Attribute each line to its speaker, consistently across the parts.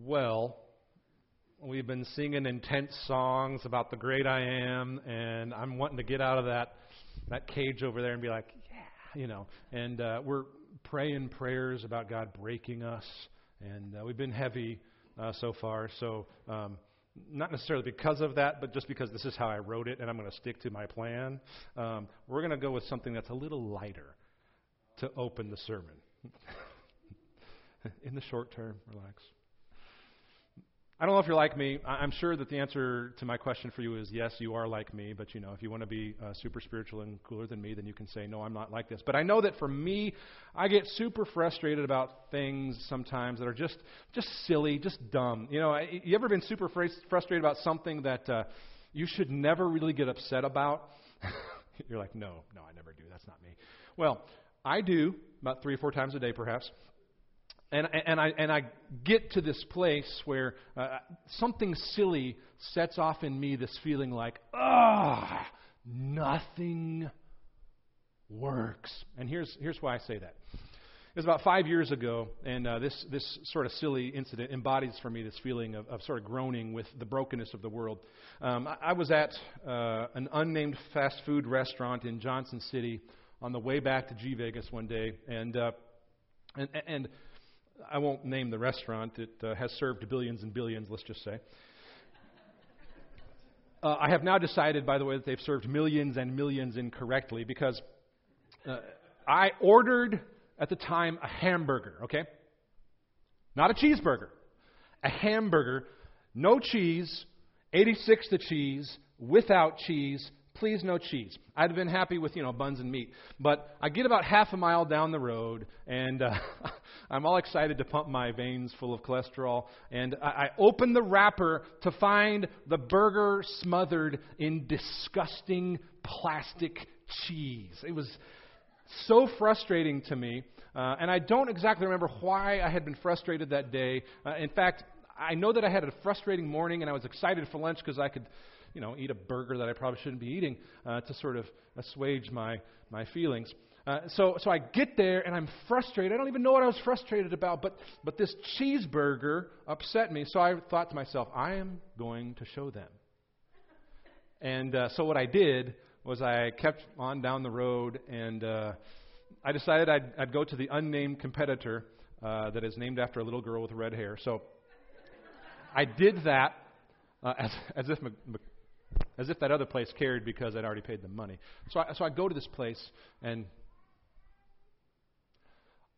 Speaker 1: Well, we've been singing intense songs about the great I am, and I'm wanting to get out of that that cage over there and be like, yeah, you know. And uh, we're praying prayers about God breaking us, and uh, we've been heavy uh, so far. So. Um, not necessarily because of that, but just because this is how I wrote it and I'm going to stick to my plan. Um, we're going to go with something that's a little lighter to open the sermon. In the short term, relax. I don't know if you're like me. I'm sure that the answer to my question for you is yes, you are like me. But you know, if you want to be uh, super spiritual and cooler than me, then you can say no, I'm not like this. But I know that for me, I get super frustrated about things sometimes that are just just silly, just dumb. You know, you ever been super frustrated about something that uh, you should never really get upset about? you're like, no, no, I never do. That's not me. Well, I do about three or four times a day, perhaps. And, and, I, and I get to this place where uh, something silly sets off in me this feeling like, ah, nothing works. And here's, here's why I say that. It was about five years ago, and uh, this, this sort of silly incident embodies for me this feeling of, of sort of groaning with the brokenness of the world. Um, I, I was at uh, an unnamed fast food restaurant in Johnson City on the way back to G Vegas one day, and, uh, and, and I won't name the restaurant. It uh, has served billions and billions, let's just say. Uh, I have now decided, by the way, that they've served millions and millions incorrectly because uh, I ordered at the time a hamburger, okay? Not a cheeseburger. A hamburger, no cheese, 86 the cheese, without cheese, please no cheese. I'd have been happy with, you know, buns and meat. But I get about half a mile down the road, and uh, I'm all excited to pump my veins full of cholesterol. And I, I open the wrapper to find the burger smothered in disgusting plastic cheese. It was so frustrating to me. Uh, and I don't exactly remember why I had been frustrated that day. Uh, in fact, I know that I had a frustrating morning and I was excited for lunch because I could you know, eat a burger that I probably shouldn't be eating uh, to sort of assuage my, my feelings. Uh, so, so I get there and I'm frustrated. I don't even know what I was frustrated about, but, but this cheeseburger upset me. So I thought to myself, I am going to show them. And uh, so what I did was I kept on down the road and uh, I decided I'd, I'd go to the unnamed competitor uh, that is named after a little girl with red hair. So I did that uh, as, as if as if that other place cared because I'd already paid them money. So I, so I go to this place and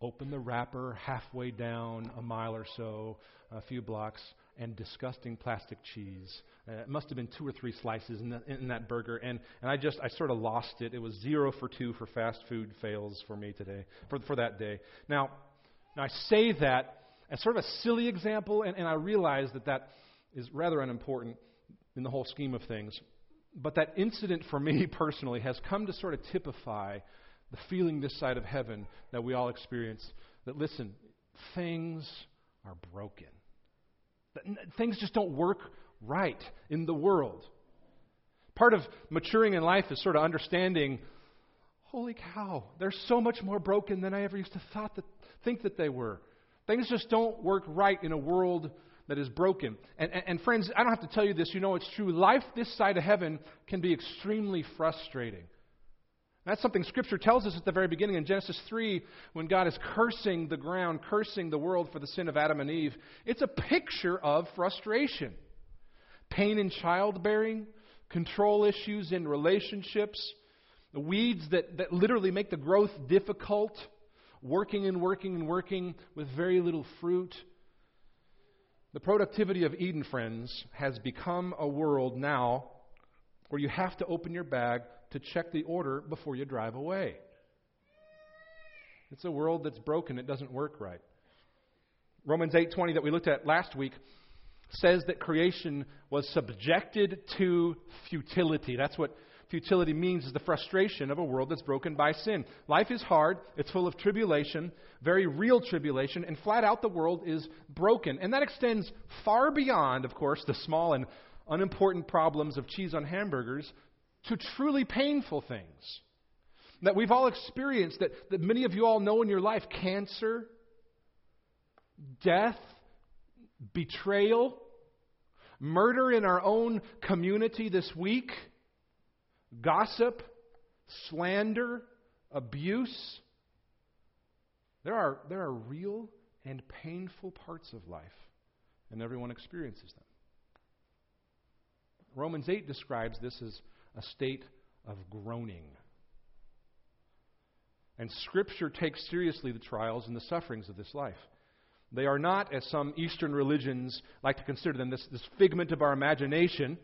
Speaker 1: open the wrapper halfway down a mile or so, a few blocks, and disgusting plastic cheese. Uh, it must have been two or three slices in, the, in that burger, and, and I just I sort of lost it. It was zero for two for fast food fails for me today, for, for that day. Now, now I say that as sort of a silly example, and, and I realize that that is rather unimportant in the whole scheme of things. But that incident for me personally has come to sort of typify the feeling this side of heaven that we all experience that, listen, things are broken. Things just don't work right in the world. Part of maturing in life is sort of understanding holy cow, they're so much more broken than I ever used to thought that, think that they were. Things just don't work right in a world that is broken. And, and, and, friends, I don't have to tell you this, you know it's true. Life this side of heaven can be extremely frustrating. That's something Scripture tells us at the very beginning in Genesis 3 when God is cursing the ground, cursing the world for the sin of Adam and Eve. It's a picture of frustration. Pain in childbearing, control issues in relationships, the weeds that, that literally make the growth difficult, working and working and working with very little fruit the productivity of Eden, friends, has become a world now where you have to open your bag to check the order before you drive away. It's a world that's broken, it doesn't work right. Romans 8:20 that we looked at last week says that creation was subjected to futility. That's what futility means is the frustration of a world that's broken by sin. Life is hard, it's full of tribulation, very real tribulation, and flat out the world is broken. And that extends far beyond, of course, the small and unimportant problems of cheese on hamburgers to truly painful things that we've all experienced, that, that many of you all know in your life cancer, death, betrayal, murder in our own community this week, gossip, slander, abuse. There are, there are real and painful parts of life, and everyone experiences them. Romans 8 describes this as a state of groaning. And Scripture takes seriously the trials and the sufferings of this life. They are not, as some Eastern religions like to consider them, this, this figment of our imagination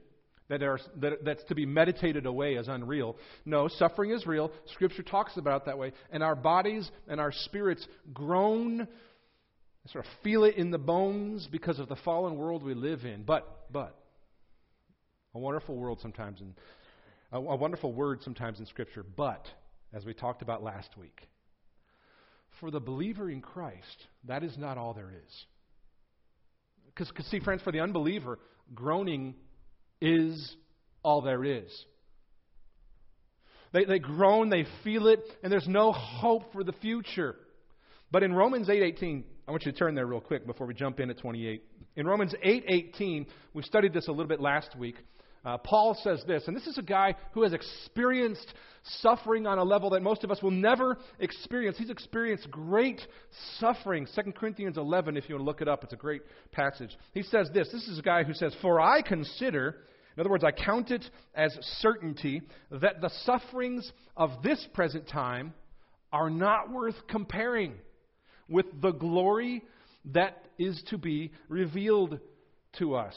Speaker 1: that, are, that that's to be meditated away as unreal. No, suffering is real. Scripture talks about it that way. And our bodies and our spirits groan, sort of feel it in the bones because of the fallen world we live in. But, but, a wonderful world sometimes, and a, a wonderful word sometimes in Scripture, but as we talked about last week. For the believer in Christ, that is not all there is. Because, see, friends, for the unbeliever, groaning is all there is. They, they groan, they feel it, and there's no hope for the future. But in Romans 8:18, I want you to turn there real quick before we jump in at 28. In Romans 8:18, we studied this a little bit last week. Uh, Paul says this, and this is a guy who has experienced suffering on a level that most of us will never experience. He's experienced great suffering. 2 Corinthians 11, if you want to look it up, it's a great passage. He says this this is a guy who says, For I consider, in other words, I count it as certainty, that the sufferings of this present time are not worth comparing with the glory that is to be revealed to us.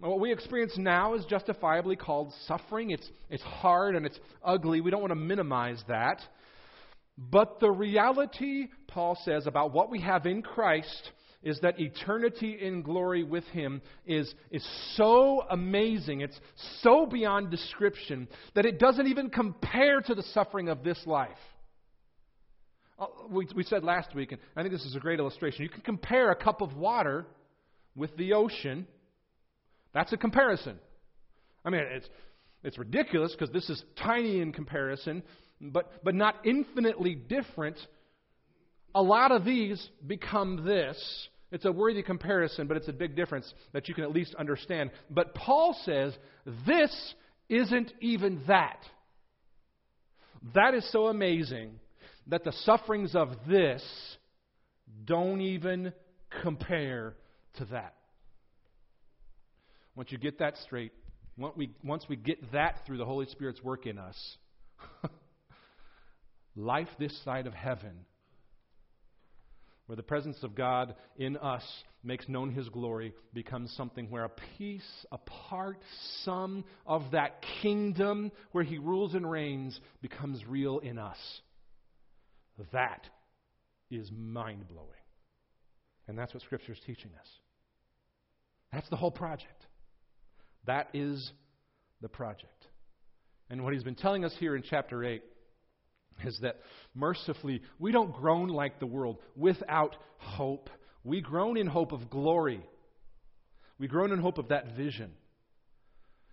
Speaker 1: What we experience now is justifiably called suffering. It's, it's hard and it's ugly. We don't want to minimize that. But the reality, Paul says, about what we have in Christ is that eternity in glory with Him is, is so amazing, it's so beyond description, that it doesn't even compare to the suffering of this life. Uh, we, we said last week, and I think this is a great illustration. You can compare a cup of water with the ocean that's a comparison. I mean, it's, it's ridiculous because this is tiny in comparison, but, but not infinitely different. A lot of these become this. It's a worthy comparison, but it's a big difference that you can at least understand. But Paul says this isn't even that. That is so amazing that the sufferings of this don't even compare to that. Once you get that straight, once we, once we get that through the Holy Spirit's work in us, life this side of heaven, where the presence of God in us makes known His glory, becomes something where a piece, a part, some of that kingdom where He rules and reigns becomes real in us. That is mind blowing. And that's what Scripture is teaching us. That's the whole project. That is the project. And what he's been telling us here in chapter 8 is that mercifully, we don't groan like the world without hope. We groan in hope of glory. We groan in hope of that vision.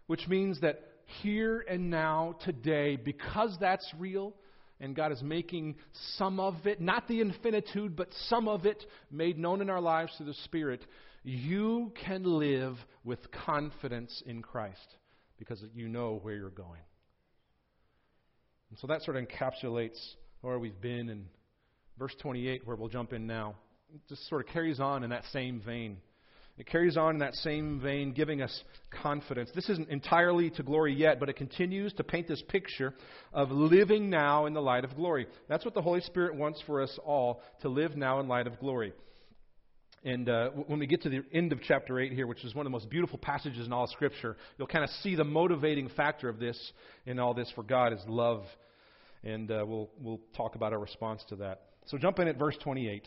Speaker 1: Which means that here and now, today, because that's real, and God is making some of it, not the infinitude, but some of it made known in our lives through the Spirit, you can live with confidence in Christ because you know where you're going. And so that sort of encapsulates where we've been in verse 28, where we'll jump in now. It just sort of carries on in that same vein. It carries on in that same vein, giving us confidence. This isn't entirely to glory yet, but it continues to paint this picture of living now in the light of glory. That's what the Holy Spirit wants for us all to live now in light of glory. And uh, when we get to the end of chapter 8 here, which is one of the most beautiful passages in all of Scripture, you'll kind of see the motivating factor of this in all this for God is love. And uh, we'll, we'll talk about our response to that. So jump in at verse 28.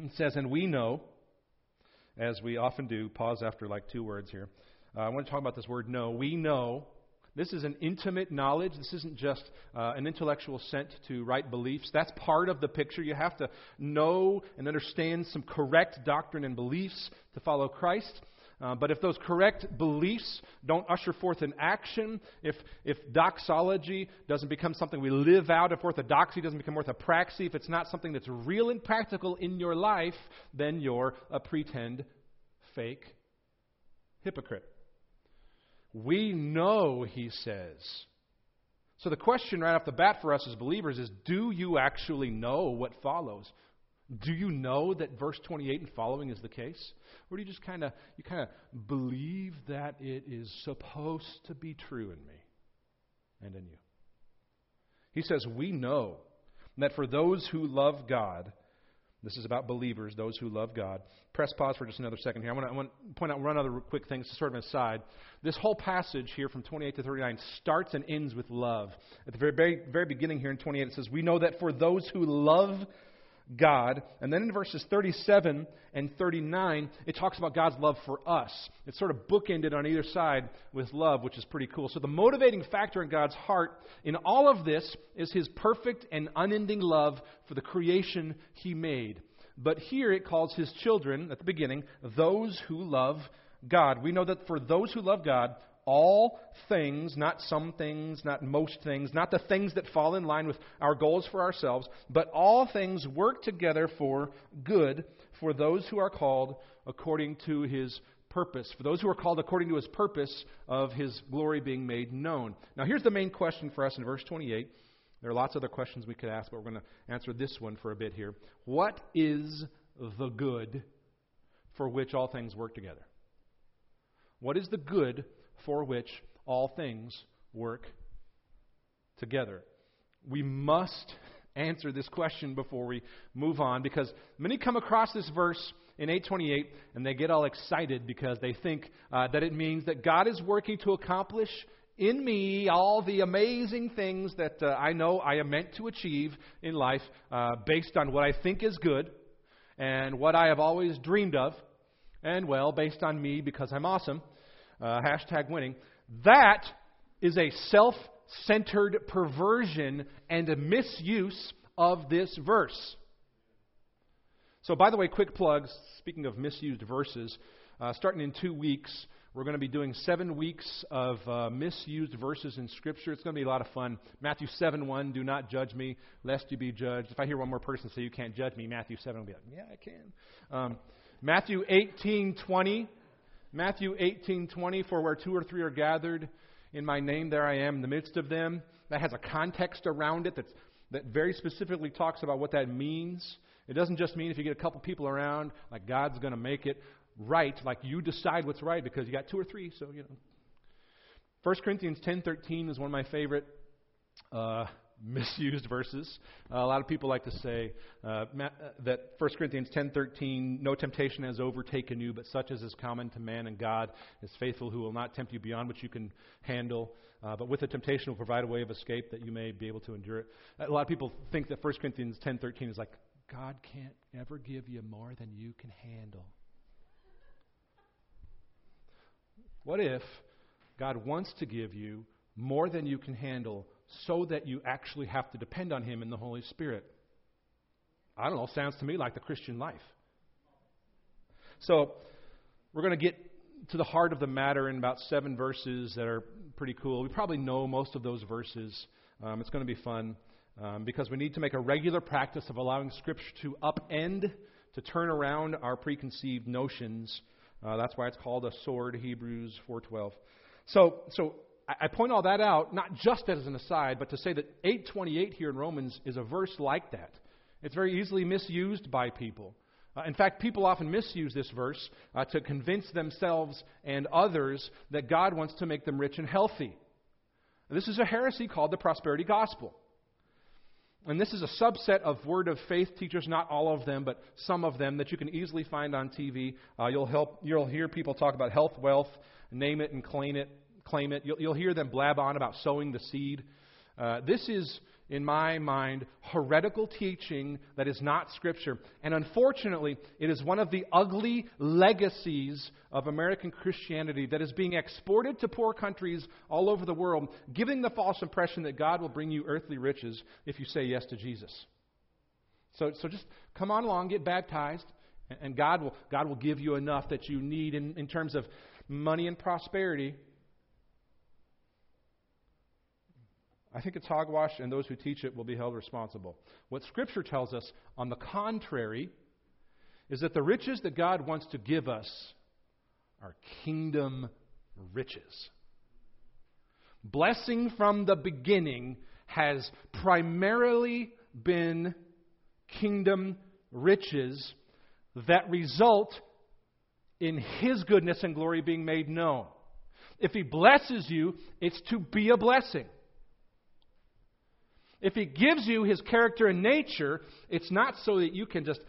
Speaker 1: It says, And we know, as we often do, pause after like two words here. Uh, I want to talk about this word know. We know this is an intimate knowledge. This isn't just uh, an intellectual assent to right beliefs. That's part of the picture. You have to know and understand some correct doctrine and beliefs to follow Christ. Uh, but if those correct beliefs don't usher forth an action, if, if doxology doesn't become something we live out, if orthodoxy doesn't become orthopraxy, if it's not something that's real and practical in your life, then you're a pretend fake hypocrite. We know, he says. So the question right off the bat for us as believers is do you actually know what follows? Do you know that verse 28 and following is the case? Or do you just kind of you kind of believe that it is supposed to be true in me and in you? He says, "We know that for those who love God, this is about believers, those who love God. Press pause for just another second here. I want to, point out one other quick thing, sort of an aside. This whole passage here from 28 to 39 starts and ends with love. At the very, very, very beginning here in 28, it says, We know that for those who love God. And then in verses 37 and 39, it talks about God's love for us. It's sort of bookended on either side with love, which is pretty cool. So the motivating factor in God's heart in all of this is his perfect and unending love for the creation he made. But here it calls his children, at the beginning, those who love God. We know that for those who love God, all things, not some things, not most things, not the things that fall in line with our goals for ourselves, but all things work together for good for those who are called according to his purpose, for those who are called according to his purpose of his glory being made known. Now, here's the main question for us in verse 28. There are lots of other questions we could ask, but we're going to answer this one for a bit here. What is the good for which all things work together? What is the good for which all things work together? We must answer this question before we move on because many come across this verse in 828 and they get all excited because they think uh, that it means that God is working to accomplish in me all the amazing things that uh, I know I am meant to achieve in life uh, based on what I think is good and what I have always dreamed of, and well, based on me because I'm awesome uh, hashtag winning, that is a self centered perversion and a misuse of this verse. So, by the way, quick plugs. Speaking of misused verses, uh, starting in two weeks, we're going to be doing seven weeks of uh, misused verses in Scripture. It's going to be a lot of fun. Matthew 7 1, do not judge me, lest you be judged. If I hear one more person say you can't judge me, Matthew 7 will be like, yeah, I can. Um, Matthew 18 20, Matthew 18:20 for where two or three are gathered in my name there I am in the midst of them. That has a context around it that's, that very specifically talks about what that means. It doesn't just mean if you get a couple people around like God's going to make it right, like you decide what's right because you got two or three, so you know. 1 Corinthians 10:13 is one of my favorite uh, misused verses. Uh, a lot of people like to say uh, uh that 1 Corinthians 10:13, "No temptation has overtaken you, but such as is common to man, and God is faithful, who will not tempt you beyond what you can handle, uh, but with the temptation will provide a way of escape that you may be able to endure it." A lot of people think that 1 Corinthians 10:13 is like God can't ever give you more than you can handle. What if God wants to give you more than you can handle so that you actually have to depend on Him in the Holy Spirit. I don't know, sounds to me like the Christian life. So, we're going to get to the heart of the matter in about seven verses that are pretty cool. We probably know most of those verses. Um, it's going to be fun um, because we need to make a regular practice of allowing Scripture to upend, to turn around our preconceived notions. Uh, that's why it's called a sword, Hebrews 4:12. So, so I point all that out not just as an aside, but to say that 828 here in Romans is a verse like that. It's very easily misused by people. Uh, in fact, people often misuse this verse uh, to convince themselves and others that God wants to make them rich and healthy. this is a heresy called the prosperity gospel. And this is a subset of word of faith teachers, not all of them, but some of them that you can easily find on TV. Uh, you'll, help, you'll hear people talk about health, wealth, name it and claim it, claim it. You'll, you'll hear them blab on about sowing the seed. Uh, this is, in my mind, heretical teaching that is not Scripture. And unfortunately, it is one of the ugly legacies of American Christianity that is being exported to poor countries all over the world, giving the false impression that God will bring you earthly riches if you say yes to Jesus. So, so just come on along, get baptized, and God will, God will give you enough that you need in, in terms of money and prosperity I think it's hogwash, and those who teach it will be held responsible. What Scripture tells us, on the contrary, is that the riches that God wants to give us are kingdom riches. Blessing from the beginning has primarily been kingdom riches that result in His goodness and glory being made known. If He blesses you, it's to be a blessing. If He gives you His character and nature, it's not so that you can just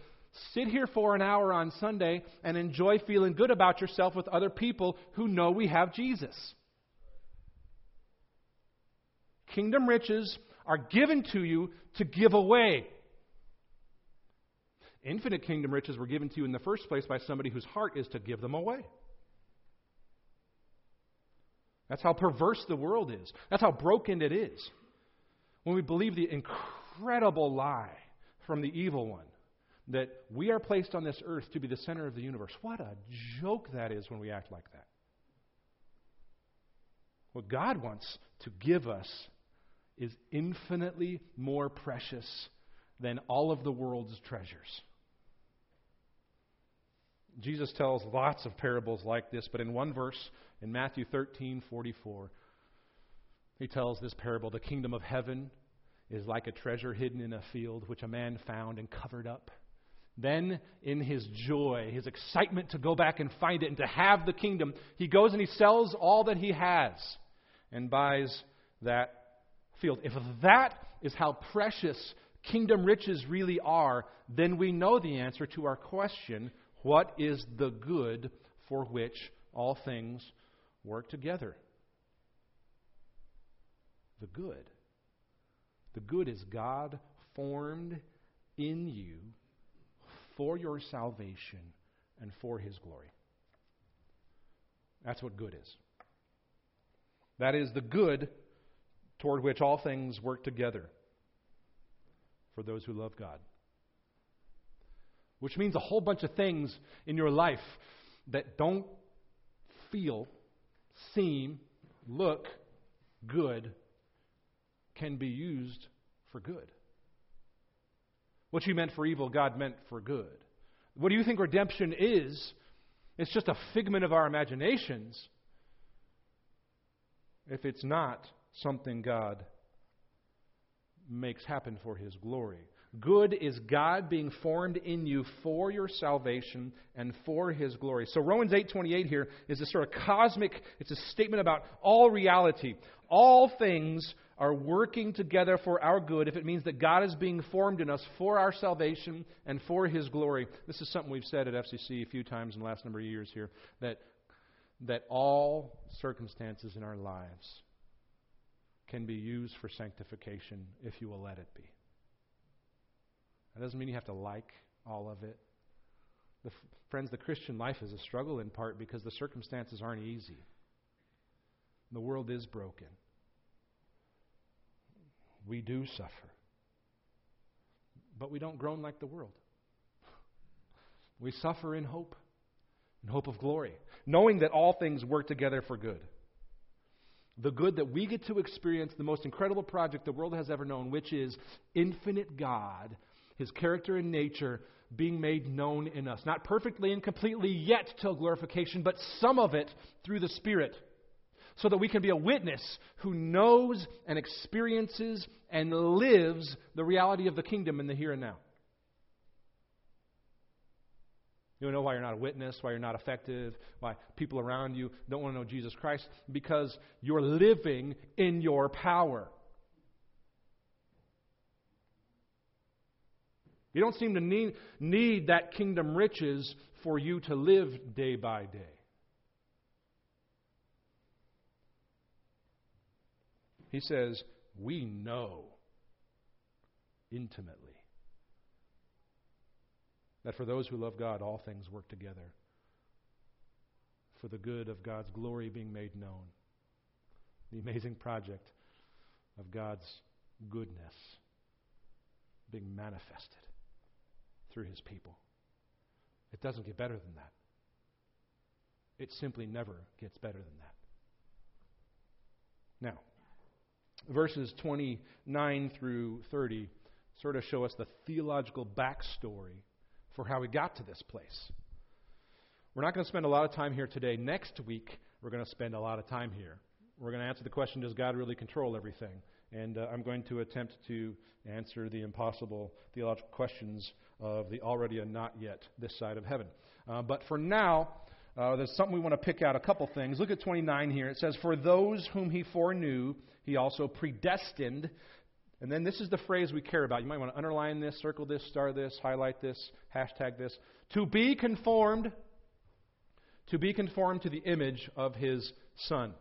Speaker 1: sit here for an hour on Sunday and enjoy feeling good about yourself with other people who know we have Jesus. Kingdom riches are given to you to give away. Infinite kingdom riches were given to you in the first place by somebody whose heart is to give them away. That's how perverse the world is. That's how broken it is. When we believe the incredible lie from the evil one that we are placed on this earth to be the center of the universe. What a joke that is when we act like that. What God wants to give us is infinitely more precious than all of the world's treasures. Jesus tells lots of parables like this, but in one verse, in Matthew 13 44, he tells this parable The kingdom of heaven is like a treasure hidden in a field, which a man found and covered up. Then, in his joy, his excitement to go back and find it and to have the kingdom, he goes and he sells all that he has and buys that field. If that is how precious kingdom riches really are, then we know the answer to our question what is the good for which all things work together? The good. The good is God formed in you for your salvation and for his glory. That's what good is. That is the good toward which all things work together for those who love God. Which means a whole bunch of things in your life that don't feel, seem, look good can be used for good. What you meant for evil, God meant for good. What do you think redemption is? It's just a figment of our imaginations if it's not something God makes happen for His glory. Good is God being formed in you for your salvation and for his glory. So Romans 8:28 here is a sort of cosmic it's a statement about all reality. All things are working together for our good if it means that God is being formed in us for our salvation and for his glory. This is something we've said at FCC a few times in the last number of years here that that all circumstances in our lives can be used for sanctification if you will let it be. That doesn't mean you have to like all of it. The, friends, the Christian life is a struggle in part because the circumstances aren't easy. The world is broken. We do suffer. But we don't groan like the world. We suffer in hope, in hope of glory, knowing that all things work together for good the good that we get to experience, the most incredible project the world has ever known, which is infinite God his character and nature being made known in us. Not perfectly and completely yet till glorification, but some of it through the Spirit. So that we can be a witness who knows and experiences and lives the reality of the kingdom in the here and now. You know why you're not a witness, why you're not effective, why people around you don't want to know Jesus Christ? Because you're living in your power. You don't seem to need, need that kingdom riches for you to live day by day. He says, We know intimately that for those who love God, all things work together for the good of God's glory being made known. The amazing project of God's goodness being manifested through his people. It doesn't get better than that. It simply never gets better than that. Now, verses 29 through 30 sort of show us the theological backstory for how we got to this place. We're not going to spend a lot of time here today. Next week, we're going to spend a lot of time here. We're going to answer the question Does God really control everything? And uh, I'm going to attempt to answer the impossible theological questions of the already and not yet this side of heaven. Uh, but for now, uh, there's something we want to pick out a couple things. Look at 29 here. It says, For those whom he foreknew, he also predestined. And then this is the phrase we care about. You might want to underline this, circle this, star this, highlight this, hashtag this. To be conformed, to be conformed to the image of his Son.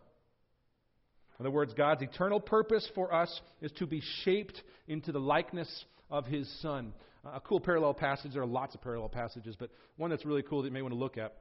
Speaker 1: In other words, God's eternal purpose for us is to be shaped into the likeness of His Son. Uh, a cool parallel passage, there are lots of parallel passages, but one that's really cool that you may want to look at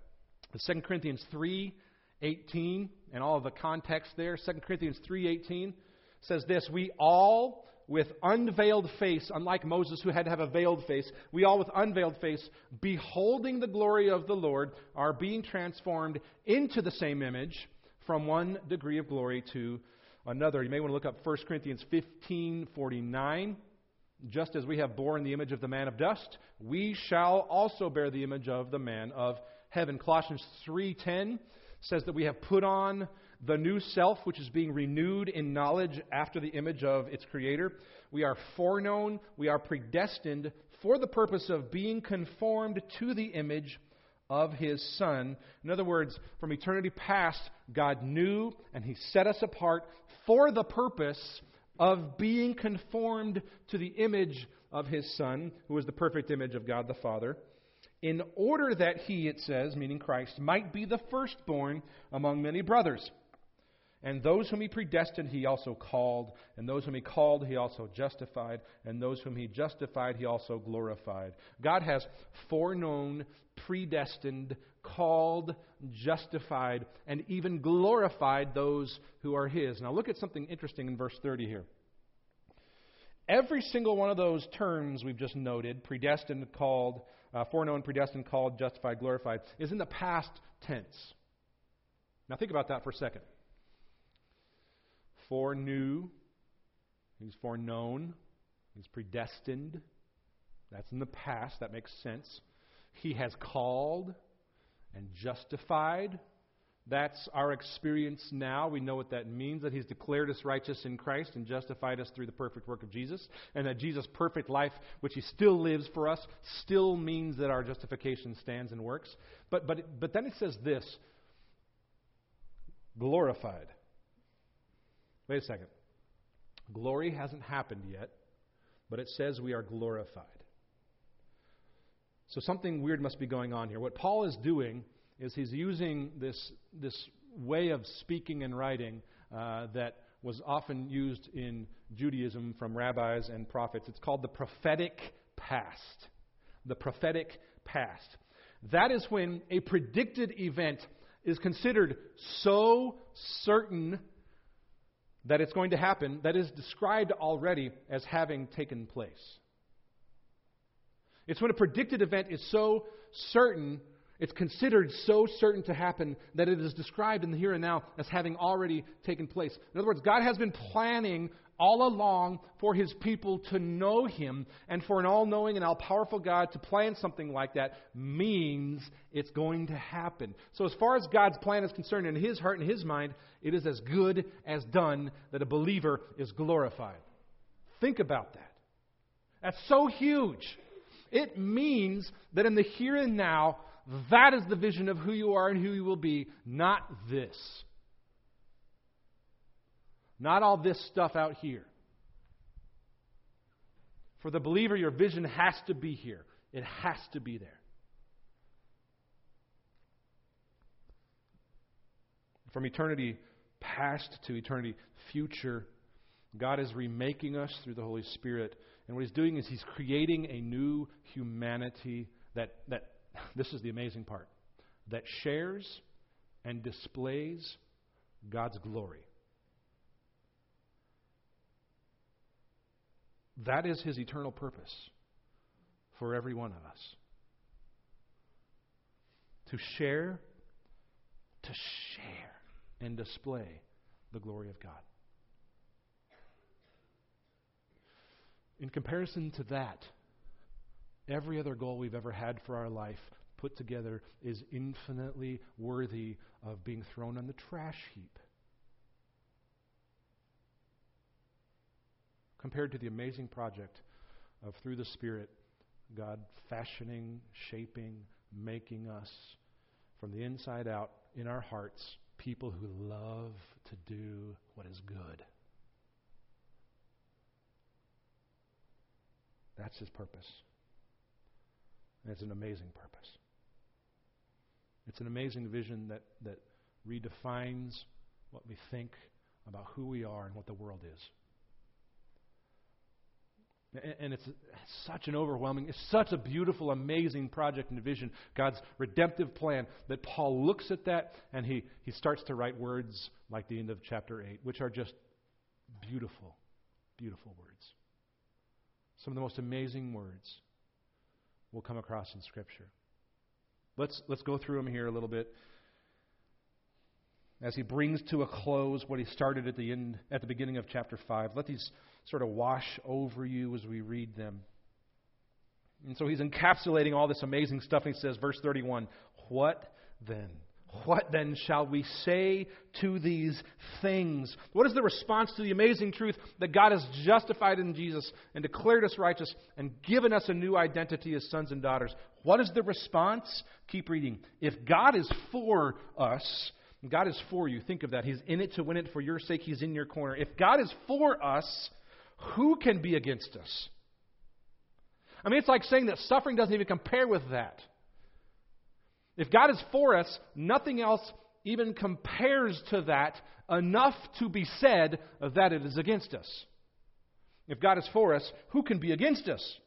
Speaker 1: is 2 Corinthians 3:18 and all of the context there. 2 Corinthians 3:18 says this We all, with unveiled face, unlike Moses who had to have a veiled face, we all with unveiled face, beholding the glory of the Lord, are being transformed into the same image from one degree of glory to another. You may want to look up 1 Corinthians 15:49. Just as we have borne the image of the man of dust, we shall also bear the image of the man of heaven. Colossians 3:10 says that we have put on the new self which is being renewed in knowledge after the image of its creator. We are foreknown, we are predestined for the purpose of being conformed to the image of his Son. In other words, from eternity past, God knew and he set us apart for the purpose of being conformed to the image of his Son, who is the perfect image of God the Father, in order that he, it says, meaning Christ, might be the firstborn among many brothers. And those whom he predestined, he also called. And those whom he called, he also justified. And those whom he justified, he also glorified. God has foreknown, predestined, called, justified, and even glorified those who are his. Now look at something interesting in verse 30 here. Every single one of those terms we've just noted, predestined, called, uh, foreknown, predestined, called, justified, glorified, is in the past tense. Now think about that for a second foreknew, he's foreknown, he's predestined. That's in the past, that makes sense. He has called and justified. That's our experience now. We know what that means that He's declared us righteous in Christ and justified us through the perfect work of Jesus. And that Jesus' perfect life, which He still lives for us, still means that our justification stands and works. But, but, but then it says this glorified. Wait a second. Glory hasn't happened yet, but it says we are glorified. So something weird must be going on here. What Paul is doing is he's using this, this way of speaking and writing uh, that was often used in Judaism from rabbis and prophets. It's called the prophetic past. The prophetic past. That is when a predicted event is considered so certain that it's going to happen that is described already as having taken place. It's when a predicted event is so certain, it's considered so certain to happen that it is described in the here and now as having already taken place. In other words, God has been planning all along for his people to know him and for an all knowing and all powerful God to plan something like that means it's going to happen. So, as far as God's plan is concerned, in his heart and his mind, it is as good as done that a believer is glorified. Think about that. That's so huge. It means that in the here and now, that is the vision of who you are and who you will be, not this. Not all this stuff out here. For the believer, your vision has to be here, it has to be there. From eternity past to eternity future, God is remaking us through the Holy Spirit. And what He's doing is He's creating a new humanity that, that this is the amazing part, that shares and displays God's glory. That is his eternal purpose for every one of us. To share, to share and display the glory of God. In comparison to that, every other goal we've ever had for our life put together is infinitely worthy of being thrown on the trash heap. Compared to the amazing project of, through the Spirit, God fashioning, shaping, making us from the inside out in our hearts people who love to do what is good. That's his purpose. And it's an amazing purpose. It's an amazing vision that, that redefines what we think about who we are and what the world is. And it's such an overwhelming, it's such a beautiful, amazing project and vision, God's redemptive plan, that Paul looks at that and he, he starts to write words like the end of chapter 8, which are just beautiful, beautiful words. Some of the most amazing words will come across in Scripture. Let's, let's go through them here a little bit. As he brings to a close what he started at the end at the beginning of chapter 5 let these sort of wash over you as we read them. And so he's encapsulating all this amazing stuff. And he says verse 31 what then what then shall we say to these things? What is the response to the amazing truth that God has justified in Jesus and declared us righteous and given us a new identity as sons and daughters? What is the response? Keep reading. If God is for us, God is for you. Think of that. He's in it to win it for your sake. He's in your corner. If God is for us, who can be against us? I mean, it's like saying that suffering doesn't even compare with that. If God is for us, nothing else even compares to that enough to be said that it is against us. If God is for us, who can be against us?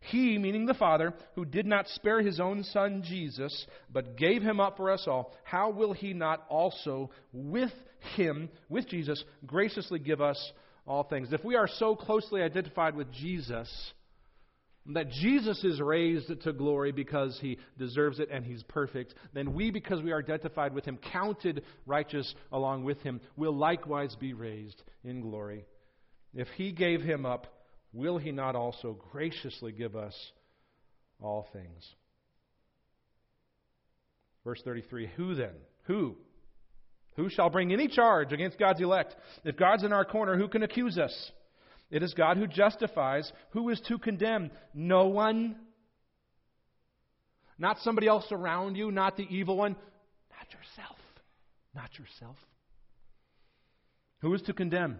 Speaker 1: He, meaning the Father, who did not spare his own Son Jesus, but gave him up for us all, how will he not also with him, with Jesus, graciously give us all things? If we are so closely identified with Jesus, that Jesus is raised to glory because he deserves it and he's perfect, then we, because we are identified with him, counted righteous along with him, will likewise be raised in glory. If he gave him up, will he not also graciously give us all things? Verse 33 Who then? Who? Who shall bring any charge against God's elect? If God's in our corner, who can accuse us? It is God who justifies. Who is to condemn? No one. Not somebody else around you, not the evil one. Not yourself. Not yourself. Who is to condemn?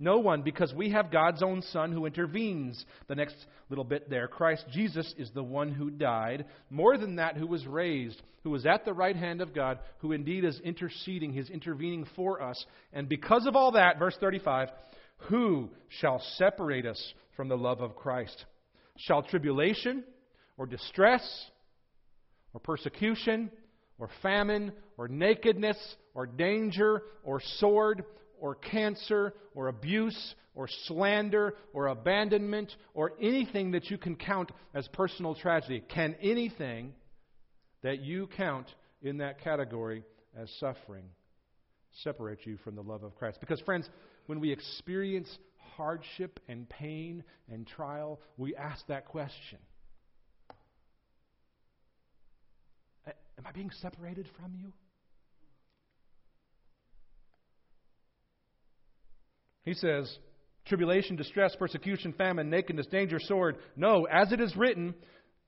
Speaker 1: No one, because we have God's own Son who intervenes. The next little bit there Christ Jesus is the one who died. More than that, who was raised, who was at the right hand of God, who indeed is interceding, He's intervening for us. And because of all that, verse 35, who shall separate us from the love of Christ? Shall tribulation or distress or persecution or famine or nakedness or danger or sword or cancer or abuse or slander or abandonment or anything that you can count as personal tragedy? Can anything that you count in that category as suffering separate you from the love of Christ? Because, friends, when we experience hardship and pain and trial, we ask that question Am I being separated from you? He says, tribulation, distress, persecution, famine, nakedness, danger, sword. No, as it is written,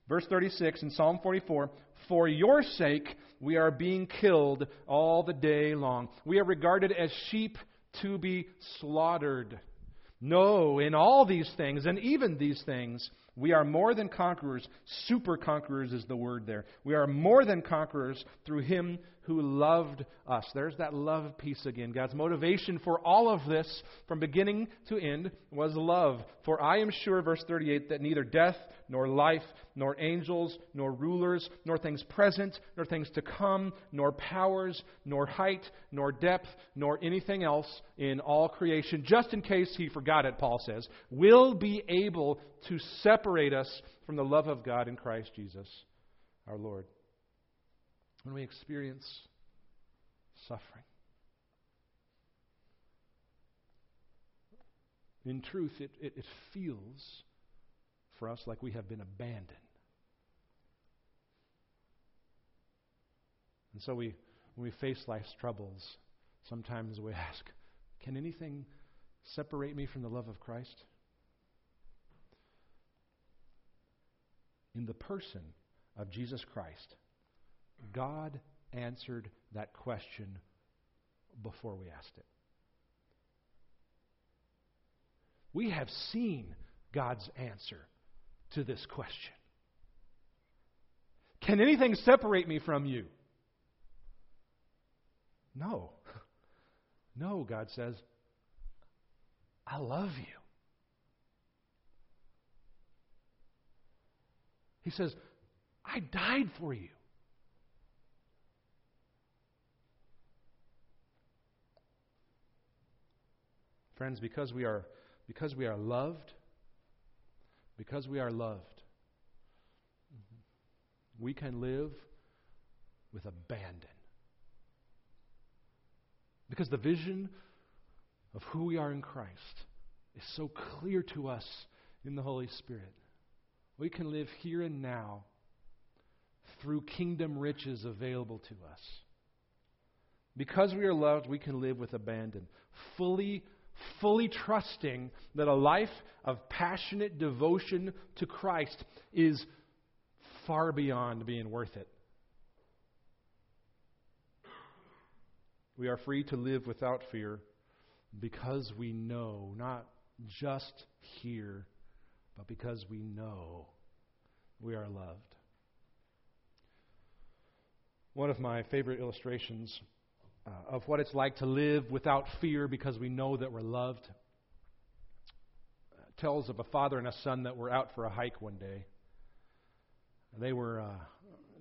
Speaker 1: verse 36 in Psalm 44, for your sake we are being killed all the day long. We are regarded as sheep to be slaughtered. No, in all these things, and even these things, we are more than conquerors. Super conquerors is the word there. We are more than conquerors through him who loved us. There's that love piece again. God's motivation for all of this from beginning to end was love. For I am sure, verse 38, that neither death, nor life, nor angels, nor rulers, nor things present, nor things to come, nor powers, nor height, nor depth, nor anything else in all creation, just in case he forgot it, Paul says, will be able to separate us from the love of God in Christ Jesus our Lord when we experience suffering. In truth, it, it, it, feels for us like we have been abandoned. And so we, when we face life's troubles, sometimes we ask, can anything separate me from the love of Christ? In the person of Jesus Christ, God answered that question before we asked it. We have seen God's answer to this question. Can anything separate me from you? No. No, God says, I love you. He says, I died for you. Friends, because we are because we are loved, because we are loved, we can live with abandon. Because the vision of who we are in Christ is so clear to us in the Holy Spirit. We can live here and now through kingdom riches available to us. Because we are loved, we can live with abandon, fully fully trusting that a life of passionate devotion to Christ is far beyond being worth it. We are free to live without fear because we know, not just here, but because we know we are loved. One of my favorite illustrations uh, of what it's like to live without fear because we know that we're loved. It tells of a father and a son that were out for a hike one day. They were uh,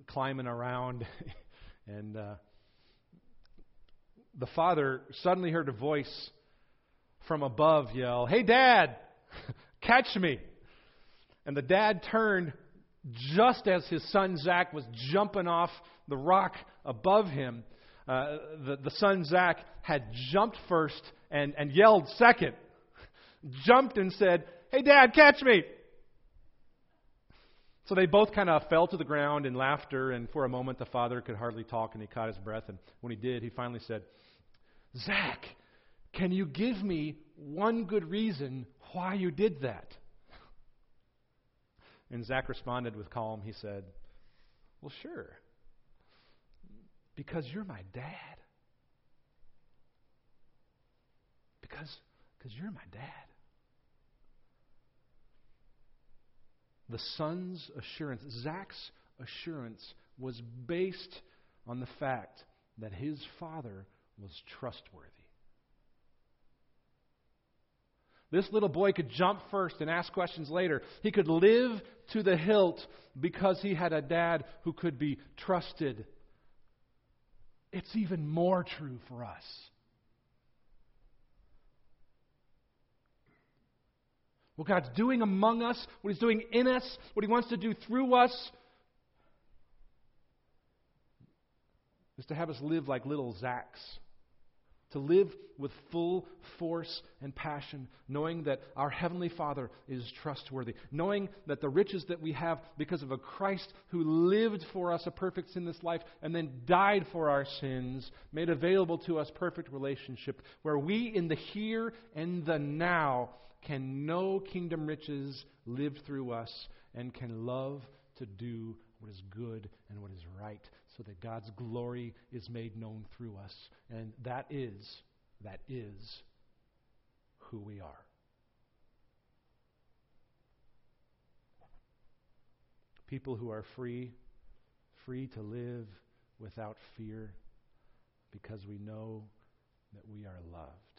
Speaker 1: climbing around, and uh, the father suddenly heard a voice from above yell, Hey, Dad, catch me. And the dad turned just as his son Zach was jumping off the rock above him uh, the, the son Zach had jumped first and, and yelled second. jumped and said, Hey, Dad, catch me. So they both kind of fell to the ground in laughter, and for a moment the father could hardly talk and he caught his breath. And when he did, he finally said, Zach, can you give me one good reason why you did that? And Zach responded with calm. He said, Well, sure. Because you're my dad. Because, because you're my dad. The son's assurance, Zach's assurance, was based on the fact that his father was trustworthy. This little boy could jump first and ask questions later. He could live to the hilt because he had a dad who could be trusted it's even more true for us. What God's doing among us, what He's doing in us, what He wants to do through us, is to have us live like little Zachs to live with full force and passion, knowing that our Heavenly Father is trustworthy, knowing that the riches that we have because of a Christ who lived for us a perfect sinless life and then died for our sins, made available to us perfect relationship, where we in the here and the now can know kingdom riches lived through us and can love to do what is good and what is right so that God's glory is made known through us. And that is, that is who we are. People who are free, free to live without fear because we know that we are loved.